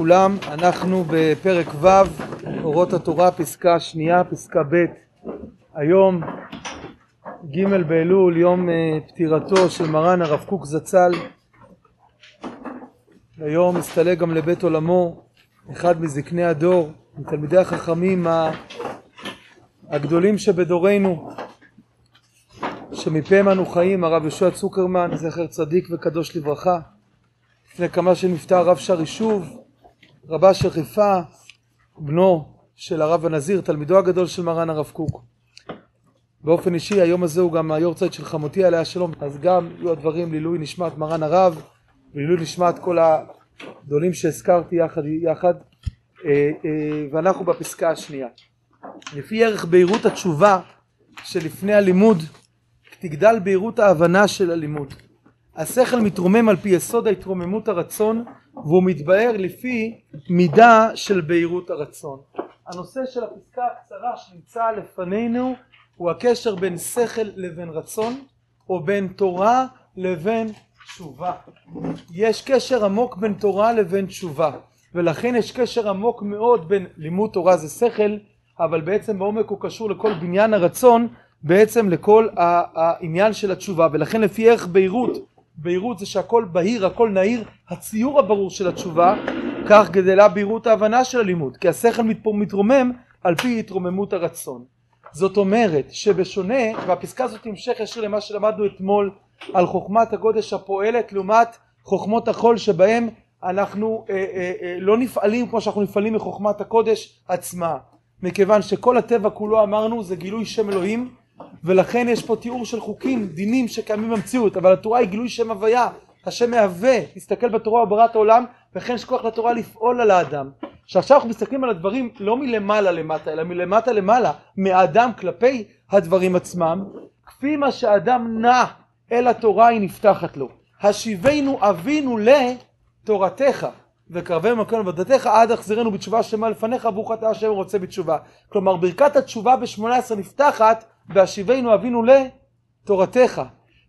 כולם, אנחנו בפרק ו', אורות התורה, פסקה שנייה, פסקה ב', היום ג' באלול, יום אה, פטירתו של מרן הרב קוק זצ"ל, היום מסתלק גם לבית עולמו אחד מזקני הדור, מתלמידי החכמים הגדולים שבדורנו, שמפיהם אנו חיים, הרב יהושע צוקרמן, זכר צדיק וקדוש לברכה. לפני כמה שנפטר הרב שרי שוב, רבה של חיפה, בנו של הרב הנזיר, תלמידו הגדול של מרן הרב קוק. באופן אישי היום הזה הוא גם היורצייט של חמותי עליה שלום, אז גם יהיו הדברים לעילוי נשמת מרן הרב ולעילוי נשמת כל הגדולים שהזכרתי יחד, יחד אה, אה, ואנחנו בפסקה השנייה. לפי ערך בהירות התשובה שלפני הלימוד תגדל בהירות ההבנה של הלימוד. השכל מתרומם על פי יסוד ההתרוממות הרצון והוא מתבהר לפי מידה של בהירות הרצון. הנושא של הפסקה הקצרה שנמצא לפנינו הוא הקשר בין שכל לבין רצון או בין תורה לבין תשובה. יש קשר עמוק בין תורה לבין תשובה ולכן יש קשר עמוק מאוד בין לימוד תורה זה שכל אבל בעצם בעומק הוא קשור לכל בניין הרצון בעצם לכל העניין של התשובה ולכן לפי ערך בהירות בהירות זה שהכל בהיר הכל נהיר הציור הברור של התשובה כך גדלה בהירות ההבנה של הלימוד כי השכל מתרומם על פי התרוממות הרצון. זאת אומרת שבשונה והפסקה הזאת תמשך ישיר למה שלמדנו אתמול על חוכמת הגודש הפועלת לעומת חוכמות החול שבהם אנחנו אה, אה, אה, לא נפעלים כמו שאנחנו נפעלים מחוכמת הקודש עצמה. מכיוון שכל הטבע כולו אמרנו זה גילוי שם אלוהים ולכן יש פה תיאור של חוקים, דינים שקיימים במציאות, אבל התורה היא גילוי שם הוויה, השם מהווה, תסתכל בתורה וברת העולם, וכן יש כוח לתורה לפעול על האדם. שעכשיו אנחנו מסתכלים על הדברים לא מלמעלה למטה, אלא מלמטה למעלה, מהאדם כלפי הדברים עצמם, כפי מה שאדם נע אל התורה היא נפתחת לו. השיבנו אבינו לתורתך. וקרבנו מקום עבודתך עד החזירנו בתשובה שלמה לפניך ברוך אתה השם רוצה בתשובה. כלומר ברכת התשובה בשמונה עשרה נפתחת והשיבנו אבינו לתורתך.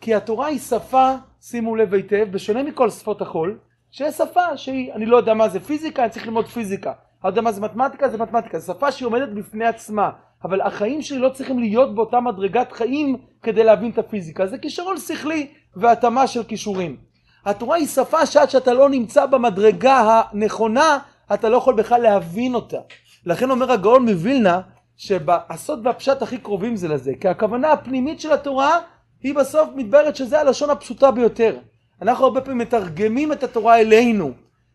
כי התורה היא שפה, שימו לב היטב, בשונה מכל שפות החול, שיש שפה שהיא, אני לא יודע מה זה פיזיקה, אני צריך ללמוד פיזיקה. אני לא יודע מה זה מתמטיקה, זה מתמטיקה. זו שפה שהיא עומדת בפני עצמה. אבל החיים שלי לא צריכים להיות באותה מדרגת חיים כדי להבין את הפיזיקה. זה כישרון שכלי והתאמה של כישורים. התורה היא שפה שעד שאתה לא נמצא במדרגה הנכונה, אתה לא יכול בכלל להבין אותה. לכן אומר הגאון מווילנה, שהסוד והפשט הכי קרובים זה לזה, כי הכוונה הפנימית של התורה היא בסוף מתבררת שזה הלשון הפשוטה ביותר. אנחנו הרבה פעמים מתרגמים את התורה אלינו,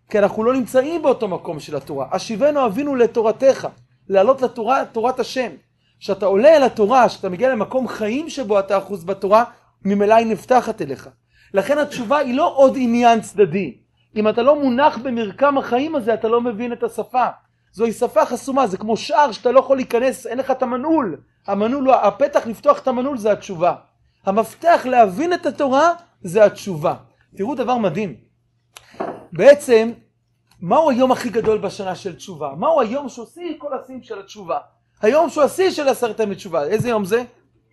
כי אנחנו לא נמצאים באותו מקום של התורה. השיבנו אבינו לתורתך, לעלות לתורה, תורת השם. כשאתה עולה אל התורה, כשאתה מגיע למקום חיים שבו אתה אחוז בתורה, ממילא היא נפתחת אליך. לכן התשובה היא לא עוד עניין צדדי. אם אתה לא מונח במרקם החיים הזה, אתה לא מבין את השפה. זוהי שפה חסומה, זה כמו שער שאתה לא יכול להיכנס, אין לך את המנעול. המנעול, הפתח לפתוח את המנעול זה התשובה. המפתח להבין את התורה זה התשובה. תראו דבר מדהים. בעצם, מהו היום הכי גדול בשנה של תשובה? מהו היום שעושים כל השיאים של התשובה? היום שהוא השיא של עשרת ימי תשובה. איזה יום זה?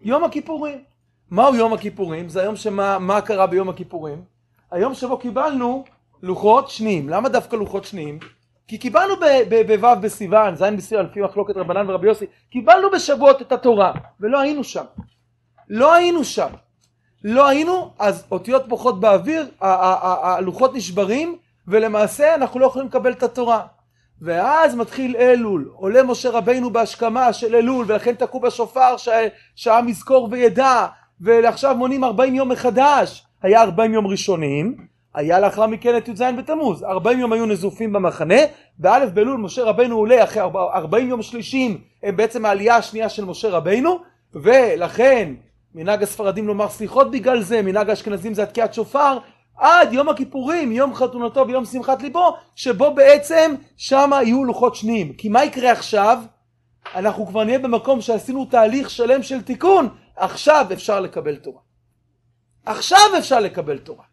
יום הכיפורים. מהו יום הכיפורים? זה היום שמה מה קרה ביום הכיפורים? היום שבו קיבלנו לוחות שניים. למה דווקא לוחות שניים? כי קיבלנו בו' בסיוון, ז' בסיוון, לפי מחלוקת רבנן ורבי יוסי, קיבלנו בשבועות את התורה, ולא היינו שם. לא היינו שם. לא היינו, אז אותיות בוכות באוויר, הלוחות נשברים, ולמעשה אנחנו לא יכולים לקבל את התורה. ואז מתחיל אלול, עולה משה רבינו בהשכמה של אלול, ולכן תקעו בשופר שהעם יזכור וידע, ועכשיו מונים 40 יום מחדש. היה 40 יום ראשונים, היה לאחר מכן את י"ז בתמוז. 40 יום היו נזופים במחנה, באלף באלול משה רבנו עולה אחרי 40 יום שלישים, הם בעצם העלייה השנייה של משה רבנו, ולכן מנהג הספרדים לומר סליחות בגלל זה, מנהג האשכנזים זה התקיעת שופר, עד יום הכיפורים, יום חתונתו ויום שמחת ליבו, שבו בעצם שם יהיו לוחות שניים. כי מה יקרה עכשיו? אנחנו כבר נהיה במקום שעשינו תהליך שלם של תיקון, עכשיו אפשר לקבל תורה. עכשיו אפשר לקבל תורה.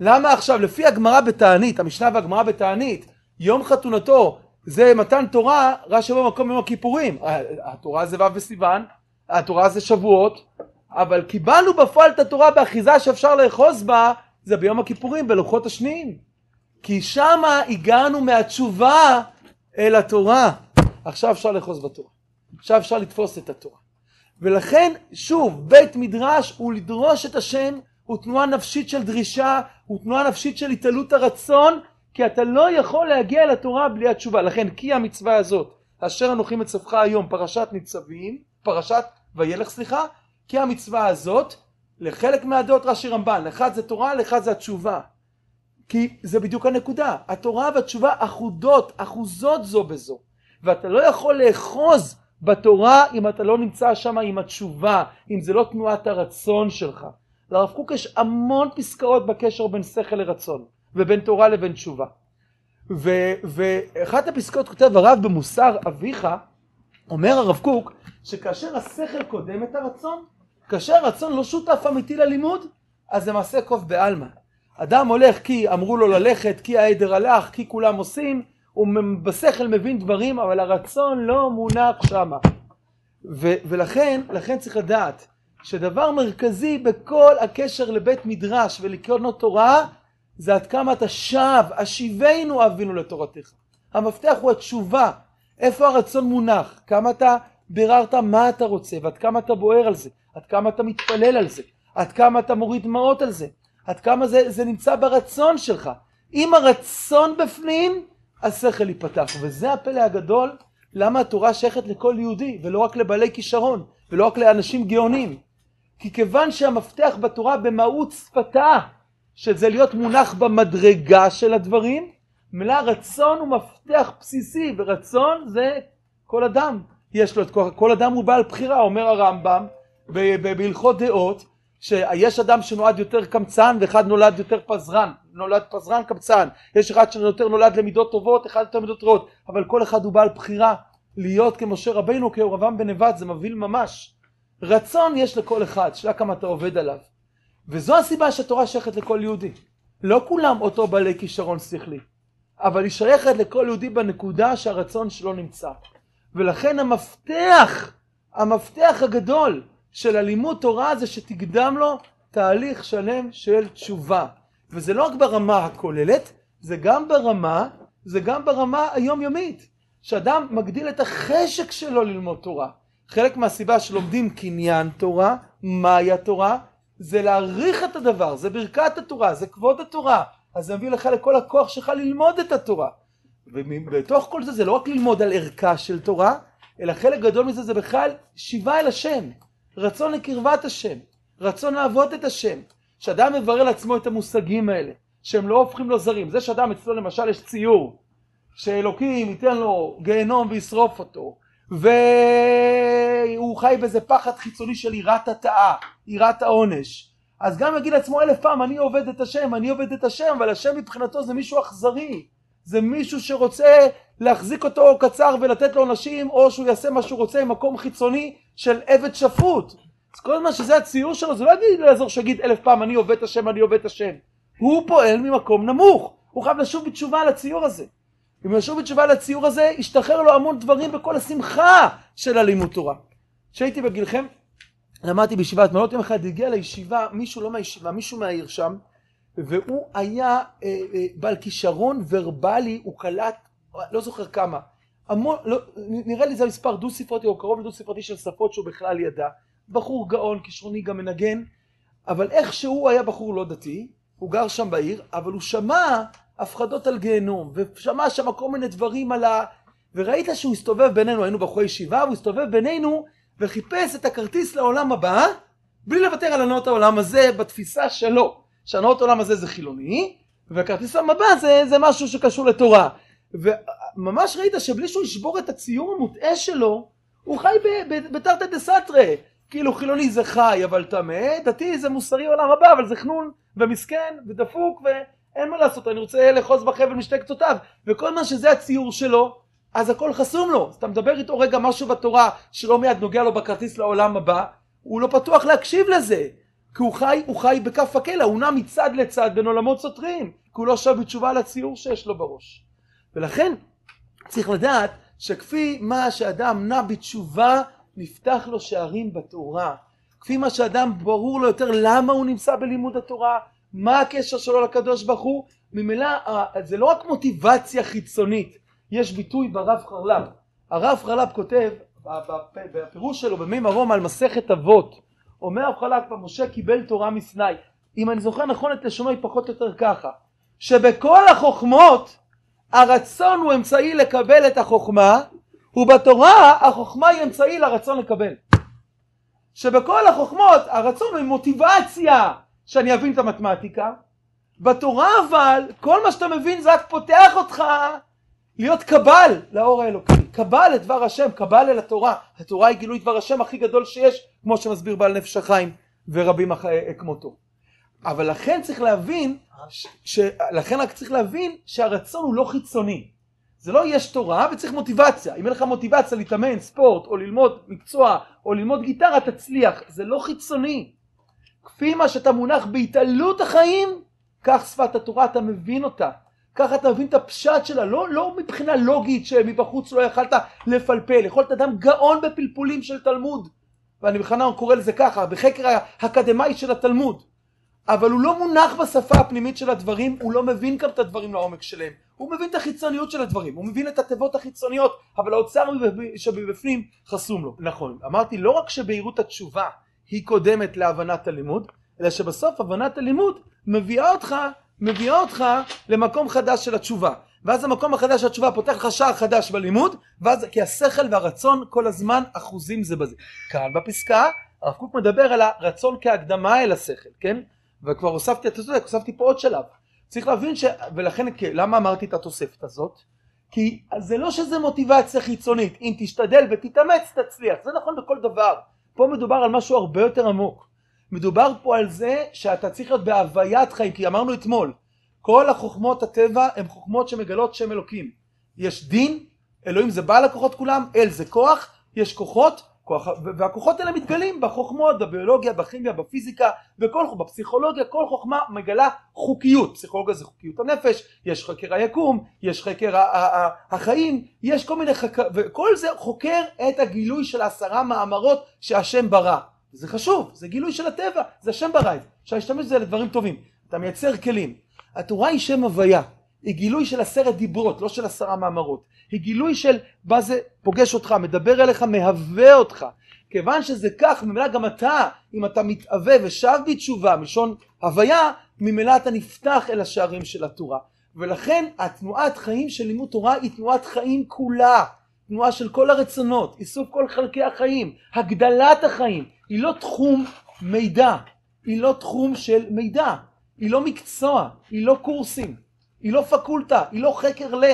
למה עכשיו? לפי הגמרא בתענית, המשנה והגמרא בתענית, יום חתונתו זה מתן תורה, רש"י במקום יום הכיפורים. התורה זה ו' בסיוון, התורה זה שבועות, אבל קיבלנו בפועל את התורה באחיזה שאפשר לאחוז בה, זה ביום הכיפורים, בלוחות השניים. כי שמה הגענו מהתשובה אל התורה. עכשיו אפשר לאחוז בתורה. עכשיו אפשר לתפוס את התורה. ולכן, שוב, בית מדרש הוא לדרוש את השם, הוא תנועה נפשית של דרישה, הוא תנועה נפשית של התעלות הרצון, כי אתה לא יכול להגיע לתורה בלי התשובה. לכן, כי המצווה הזאת, אשר אנוכי מצווך היום, פרשת ניצבים, פרשת וילך סליחה, כי המצווה הזאת, לחלק מהדעות רש"י רמב"ן, לאחד זה תורה, לאחד זה התשובה. כי זה בדיוק הנקודה, התורה והתשובה אחודות, אחוזות זו בזו, ואתה לא יכול לאחוז בתורה אם אתה לא נמצא שם עם התשובה, אם זה לא תנועת הרצון שלך. לרב קוק יש המון פסקאות בקשר בין שכל לרצון, ובין תורה לבין תשובה. ואחת הפסקאות כותב הרב במוסר אביך, אומר הרב קוק, שכאשר השכל קודם את הרצון, כאשר הרצון לא שותף אמיתי ללימוד, אז זה מעשה קוף בעלמא. אדם הולך כי אמרו לו ללכת, כי העדר הלך, כי כולם עושים, הוא בשכל מבין דברים, אבל הרצון לא מונח שמה. ו- ולכן, לכן צריך לדעת שדבר מרכזי בכל הקשר לבית מדרש ולקרנות תורה, זה עד כמה אתה שב, השיבנו אבינו לתורתך. המפתח הוא התשובה, איפה הרצון מונח, כמה אתה ביררת מה אתה רוצה ועד כמה אתה בוער על זה, עד כמה אתה מתפלל על זה, עד כמה אתה מוריד דמעות על זה, עד כמה זה, זה נמצא ברצון שלך. אם הרצון בפנים, השכל ייפתח. וזה הפלא הגדול, למה התורה שייכת לכל יהודי, ולא רק לבעלי כישרון, ולא רק לאנשים גאונים. כי כיוון שהמפתח בתורה במהות שפתה, שזה להיות מונח במדרגה של הדברים, מילה רצון הוא מפתח בסיסי, ורצון זה כל אדם. יש לו את כל, כל אדם הוא בעל בחירה, אומר הרמב"ם בהלכות דעות, שיש אדם שנולד יותר קמצן ואחד נולד יותר פזרן, נולד פזרן קמצן, יש אחד שיותר נולד למידות טובות, אחד יותר מידות רעות, אבל כל אחד הוא בעל בחירה להיות כמשה רבינו, כיורבם בנבט, זה מבהיל ממש. רצון יש לכל אחד, שאלה כמה אתה עובד עליו. וזו הסיבה שהתורה שייכת לכל יהודי. לא כולם אותו בעלי כישרון שכלי, אבל היא שייכת לכל יהודי בנקודה שהרצון שלו נמצא. ולכן המפתח, המפתח הגדול של הלימוד תורה זה שתקדם לו תהליך שלם של תשובה. וזה לא רק ברמה הכוללת, זה גם ברמה, זה גם ברמה היומיומית. שאדם מגדיל את החשק שלו ללמוד תורה. חלק מהסיבה שלומדים קניין תורה, מהי התורה, זה להעריך את הדבר, זה ברכת התורה, זה כבוד התורה. אז זה מביא לך לכל הכוח שלך ללמוד את התורה. ובתוך כל זה זה לא רק ללמוד על ערכה של תורה, אלא חלק גדול מזה זה בכלל שיבה אל השם. רצון לקרבת השם, רצון לעבוד את השם, שאדם מברר לעצמו את המושגים האלה, שהם לא הופכים לו זרים. זה שאדם אצלו למשל יש ציור, שאלוקים ייתן לו גיהנום וישרוף אותו, והוא חי באיזה פחד חיצוני של יראת התאה, יראת העונש. אז גם יגיד לעצמו אלף פעם, אני עובד את השם, אני עובד את השם, אבל השם מבחינתו זה מישהו אכזרי. זה מישהו שרוצה להחזיק אותו קצר ולתת לו עונשים, או שהוא יעשה מה שהוא רוצה עם מקום חיצוני של עבד שפוט. אז כל הזמן שזה הציור שלו, זה לא יגיד לעזור שיגיד אלף פעם אני עובד את השם, אני עובד את השם. הוא פועל ממקום נמוך, הוא חייב לשוב בתשובה על הציור הזה. אם הוא ישוב בתשובה על הציור הזה, ישתחרר לו המון דברים בכל השמחה של הלימוד תורה. כשהייתי בגילכם, למדתי בישיבת מעלות יום אחד, הגיע לישיבה מישהו לא מהישיבה, מישהו מהעיר שם, והוא היה אה, אה, בעל כישרון ורבלי, הוא קלט, לא זוכר כמה, המון, לא, נראה לי זה מספר דו ספרתי או קרוב לדו ספרתי של שפות שהוא בכלל ידע, בחור גאון, כישרוני גם מנגן, אבל איך שהוא היה בחור לא דתי, הוא גר שם בעיר, אבל הוא שמע הפחדות על גיהנום, ושמע שם כל מיני דברים על ה... וראית שהוא הסתובב בינינו, היינו בחורי ישיבה, הוא הסתובב בינינו וחיפש את הכרטיס לעולם הבא, בלי לוותר על הנאות העולם הזה בתפיסה שלו. שהנאות העולם הזה זה חילוני, והכרטיס לעולם הבא זה, זה משהו שקשור לתורה. וממש ראית שבלי שהוא ישבור את הציור המוטעה שלו, הוא חי בתרתי דה סתרי. כאילו חילוני זה חי אבל טמא, דתי זה מוסרי עולם הבא, אבל זה חנון ומסכן ודפוק ואין מה לעשות, אני רוצה לאחוז בחבל משתי קצותיו. וכל מה שזה הציור שלו, אז הכל חסום לו. אז אתה מדבר איתו רגע משהו בתורה שלא מיד נוגע לו בכרטיס לעולם הבא, הוא לא פתוח להקשיב לזה. כי הוא חי, הוא חי בכף הקלע, הוא נע מצד לצד בין עולמות סותרים, כי הוא לא שב בתשובה לציור שיש לו בראש. ולכן צריך לדעת שכפי מה שאדם נע בתשובה, נפתח לו שערים בתורה. כפי מה שאדם ברור לו יותר למה הוא נמצא בלימוד התורה, מה הקשר שלו לקדוש ברוך הוא, ממילא זה לא רק מוטיבציה חיצונית, יש ביטוי ברב חרל"פ. הרב חרל"פ כותב בפירוש שלו במי מרום על מסכת אבות, אומר הרב חרל"פ, משה קיבל תורה מסיני. אם אני זוכר נכון את לשונו היא פחות או יותר ככה, שבכל החוכמות הרצון הוא אמצעי לקבל את החוכמה, ובתורה החוכמה היא אמצעי לרצון לקבל. שבכל החוכמות הרצון הוא מוטיבציה שאני אבין את המתמטיקה, בתורה אבל כל מה שאתה מבין זה רק פותח אותך להיות קבל לאור האלוקי, קבל לדבר השם, קבל אל התורה, התורה היא גילוי דבר השם הכי גדול שיש, כמו שמסביר בעל נפש החיים ורבים אח... כמותו. אבל לכן צריך להבין. ש... לכן רק צריך להבין שהרצון הוא לא חיצוני. זה לא יש תורה וצריך מוטיבציה. אם אין לך מוטיבציה להתאמן ספורט או ללמוד מקצוע או ללמוד גיטרה תצליח. זה לא חיצוני. כפי מה שאתה מונח בהתעלות החיים, כך שפת התורה אתה מבין אותה. ככה אתה מבין את הפשט שלה, לא, לא מבחינה לוגית שמבחוץ לא יכלת לפלפל, יכולת אדם גאון בפלפולים של תלמוד. ואני בכלל קורא לזה ככה, בחקר האקדמאי של התלמוד. אבל הוא לא מונח בשפה הפנימית של הדברים, הוא לא מבין גם את הדברים לעומק שלהם. הוא מבין את החיצוניות של הדברים, הוא מבין את התיבות החיצוניות, אבל האוצר שבפנים חסום לו. נכון, אמרתי לא רק שבהירות התשובה היא קודמת להבנת הלימוד, אלא שבסוף הבנת הלימוד מביאה אותך, מביאה אותך למקום חדש של התשובה. ואז המקום החדש של התשובה פותח לך שער חדש בלימוד, ואז כי השכל והרצון כל הזמן אחוזים זה בזה. כאן בפסקה הרב קוק מדבר על הרצון כהקדמה אל השכל, כן? וכבר הוספתי, אתה צודק, הוספתי פה עוד שלב. צריך להבין ש... ולכן, למה אמרתי את התוספת הזאת? כי זה לא שזה מוטיבציה חיצונית, אם תשתדל ותתאמץ תצליח, זה נכון בכל דבר. פה מדובר על משהו הרבה יותר עמוק. מדובר פה על זה שאתה צריך להיות בהוויית חיים, כי אמרנו אתמול, כל החוכמות הטבע הן חוכמות שמגלות שם אלוקים. יש דין, אלוהים זה בעל הכוחות כולם, אל זה כוח, יש כוחות, כוח, והכוחות האלה מתגלים בחוכמות, בביולוגיה, בכימיה, בפיזיקה, בכל, בפסיכולוגיה, כל חוכמה מגלה חוקיות, פסיכולוגיה זה חוקיות הנפש, יש חקר היקום, יש חקר החיים, יש כל מיני חקר, וכל זה חוקר את הגילוי של עשרה מאמרות שהשם ברא. זה חשוב, זה גילוי של הטבע, זה השם ברא את זה, אפשר להשתמש בזה לדברים טובים, אתה מייצר כלים. התורה היא שם הוויה, היא גילוי של עשרת דיברות, לא של עשרה מאמרות. היא גילוי של מה זה פוגש אותך, מדבר אליך, מהווה אותך. כיוון שזה כך, ממילא גם אתה, אם אתה מתאווה ושב בתשובה, מלשון הוויה, ממילא אתה נפתח אל השערים של התורה. ולכן התנועת חיים של לימוד תורה היא תנועת חיים כולה. תנועה של כל הרצונות, איסוף כל חלקי החיים, הגדלת החיים. היא לא תחום מידע, היא לא תחום של מידע, היא לא מקצוע, היא לא קורסים, היא לא פקולטה, היא לא חקר ל...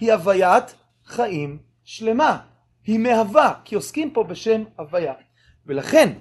היא הוויית חיים שלמה. היא מהווה, כי עוסקים פה בשם הוויה. ולכן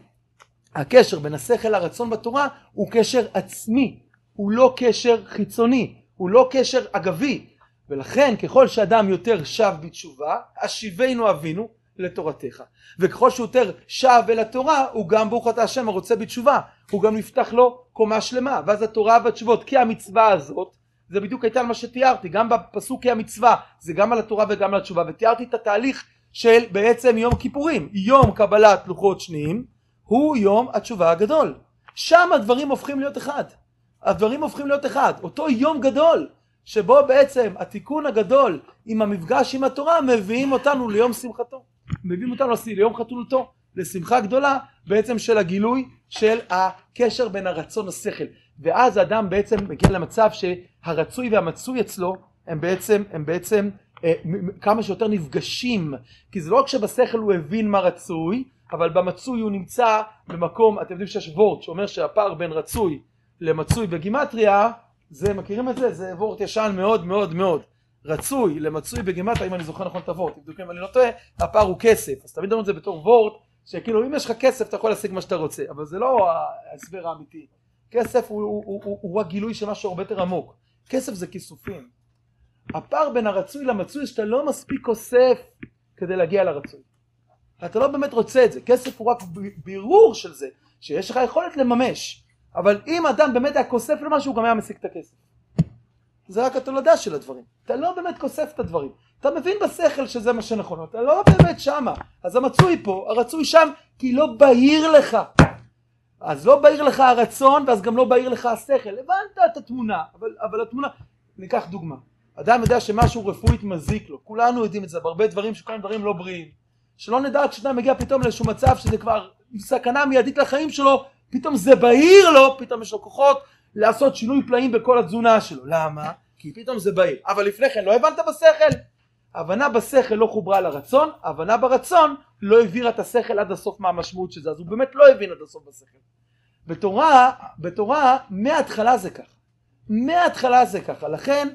הקשר בין השכל לרצון בתורה הוא קשר עצמי, הוא לא קשר חיצוני, הוא לא קשר אגבי. ולכן ככל שאדם יותר שב בתשובה, השיבנו אבינו לתורתך. וככל שהוא יותר שב אל התורה, הוא גם ברוך אתה השם הרוצה בתשובה, הוא גם יפתח לו קומה שלמה. ואז התורה והתשובות, כי המצווה הזאת זה בדיוק הייתה על מה שתיארתי, גם בפסוק המצווה, זה גם על התורה וגם על התשובה, ותיארתי את התהליך של בעצם יום כיפורים, יום קבלת לוחות שניים, הוא יום התשובה הגדול. שם הדברים הופכים להיות אחד. הדברים הופכים להיות אחד. אותו יום גדול, שבו בעצם התיקון הגדול עם המפגש עם התורה מביאים אותנו ליום שמחתו. מביאים אותנו ליום חתונתו, לשמחה גדולה בעצם של הגילוי של הקשר בין הרצון לשכל. ואז האדם בעצם מגיע למצב שהרצוי והמצוי אצלו הם בעצם, הם בעצם אה, כמה שיותר נפגשים כי זה לא רק שבשכל הוא הבין מה רצוי אבל במצוי הוא נמצא במקום אתם יודעים שיש וורט שאומר שהפער בין רצוי למצוי בגימטריה זה מכירים את זה? זה וורט ישן מאוד מאוד מאוד רצוי למצוי בגימטריה אם אני זוכר נכון את הוורט אם אני לא טועה הפער הוא כסף אז תמיד אומרים את זה בתור וורט שכאילו אם יש לך כסף אתה יכול להשיג מה שאתה רוצה אבל זה לא ההסבר האמיתי כסף הוא, הוא, הוא, הוא, הוא הגילוי של משהו הרבה יותר עמוק. כסף זה כיסופים. הפער בין הרצוי למצוי שאתה לא מספיק כוסף כדי להגיע לרצוי. אתה לא באמת רוצה את זה. כסף הוא רק בירור של זה, שיש לך יכולת לממש. אבל אם אדם באמת היה כוסף למשהו, הוא גם היה משיג את הכסף. זה רק התולדה של הדברים. אתה לא באמת כוסף את הדברים. אתה מבין בשכל שזה מה שנכון, אתה לא באמת שמה. אז המצוי פה, הרצוי שם, כי לא בהיר לך. אז לא בהיר לך הרצון ואז גם לא בהיר לך השכל. הבנת את התמונה, אבל, אבל התמונה, ניקח דוגמה. אדם יודע שמשהו רפואית מזיק לו, כולנו יודעים את זה בהרבה דברים שכולם דברים לא בריאים. שלא נדע כשאדם מגיע פתאום לאיזשהו מצב שזה כבר סכנה מיידית לחיים שלו, פתאום זה בהיר לו, פתאום יש לו כוחות לעשות שינוי פלאים בכל התזונה שלו. למה? כי פתאום זה בהיר. אבל לפני כן לא הבנת בשכל? הבנה בשכל לא חוברה לרצון, הבנה ברצון לא העבירה את השכל עד הסוף מה המשמעות של זה, אז הוא באמת לא הבין עד הסוף בשכל. בתורה, בתורה מההתחלה זה ככה. מההתחלה זה ככה. לכן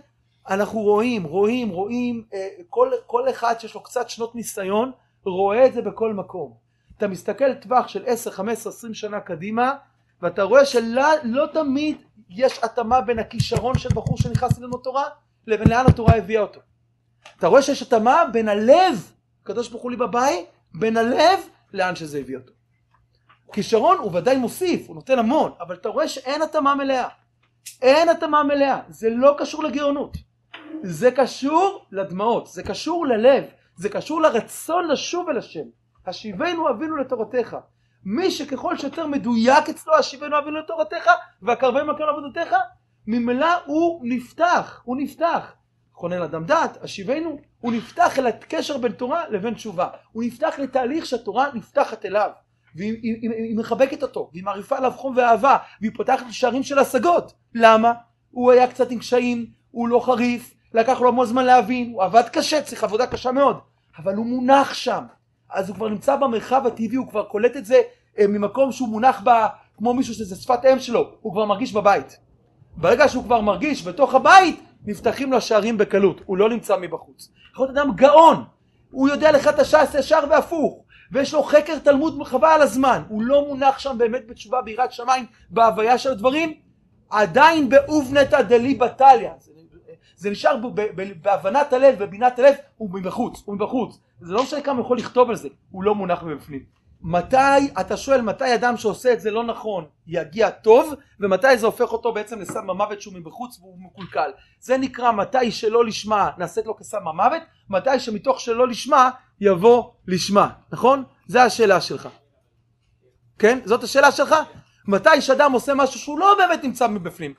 אנחנו רואים, רואים, רואים, אה, כל, כל אחד שיש לו קצת שנות ניסיון, רואה את זה בכל מקום. אתה מסתכל טווח של 10, 15, 20 שנה קדימה, ואתה רואה שלא לא תמיד יש התאמה בין הכישרון של בחור שנכנס ללמוד תורה, לבין לאן התורה הביאה אותו. אתה רואה שיש התאמה בין הלב, הקדוש ברוך הוא לי בבית, בין הלב לאן שזה הביא אותו. כישרון הוא ודאי מוסיף, הוא נותן המון, אבל אתה רואה שאין התאמה מלאה. אין התאמה מלאה, זה לא קשור לגאונות. זה קשור לדמעות, זה קשור ללב, זה קשור לרצון לשוב אל השם. השיבנו אבינו לתורתך. מי שככל שיותר מדויק אצלו השיבנו אבינו לתורתך והקרבנו מקום לעבודתך, ממילא הוא נפתח, הוא נפתח. חונן אדם דעת, השיבנו, הוא נפתח אל הקשר בין תורה לבין תשובה. הוא נפתח לתהליך שהתורה נפתחת אליו. והיא היא, היא, היא מחבקת אותו, והיא מעריפה עליו חום ואהבה, והיא פותחת שערים של השגות. למה? הוא היה קצת עם קשיים, הוא לא חריף, לקח לו המון זמן להבין, הוא עבד קשה, צריך עבודה קשה מאוד, אבל הוא מונח שם. אז הוא כבר נמצא במרחב הטבעי, הוא כבר קולט את זה אה, ממקום שהוא מונח בה, כמו מישהו שזה שפת אם שלו, הוא כבר מרגיש בבית. ברגע שהוא כבר מרגיש בתוך הבית, נפתחים לו השערים בקלות, הוא לא נמצא מבחוץ. יכול להיות אדם גאון, הוא יודע לך את הש"ס ישר והפוך, ויש לו חקר תלמוד חבל על הזמן, הוא לא מונח שם באמת בתשובה ביראת שמיים, בהוויה של הדברים, עדיין באובנתא דליבא טליא, זה נשאר בהבנת הלב, בבינת הלב, הוא מבחוץ, הוא מבחוץ. זה לא משנה כמה הוא יכול לכתוב על זה, הוא לא מונח מבפנים. מתי, אתה שואל מתי אדם שעושה את זה לא נכון יגיע טוב, ומתי זה הופך אותו בעצם לסם המוות שהוא מבחוץ והוא מקולקל. זה נקרא מתי שלא לשמה נעשית לו כסם המוות, מתי שמתוך שלא לשמה יבוא לשמה, נכון? זה השאלה שלך. כן? זאת השאלה שלך? מתי שאדם עושה משהו שהוא לא באמת נמצא מבפנים.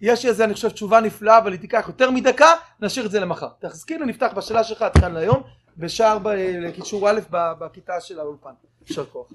יש איזה אני חושב תשובה נפלאה אבל היא תיקח יותר מדקה נשאיר את זה למחר תחזקי נפתח בשאלה שלך עד כאן להיום בשער לקישור א' בכיתה של האולפן יישר כוח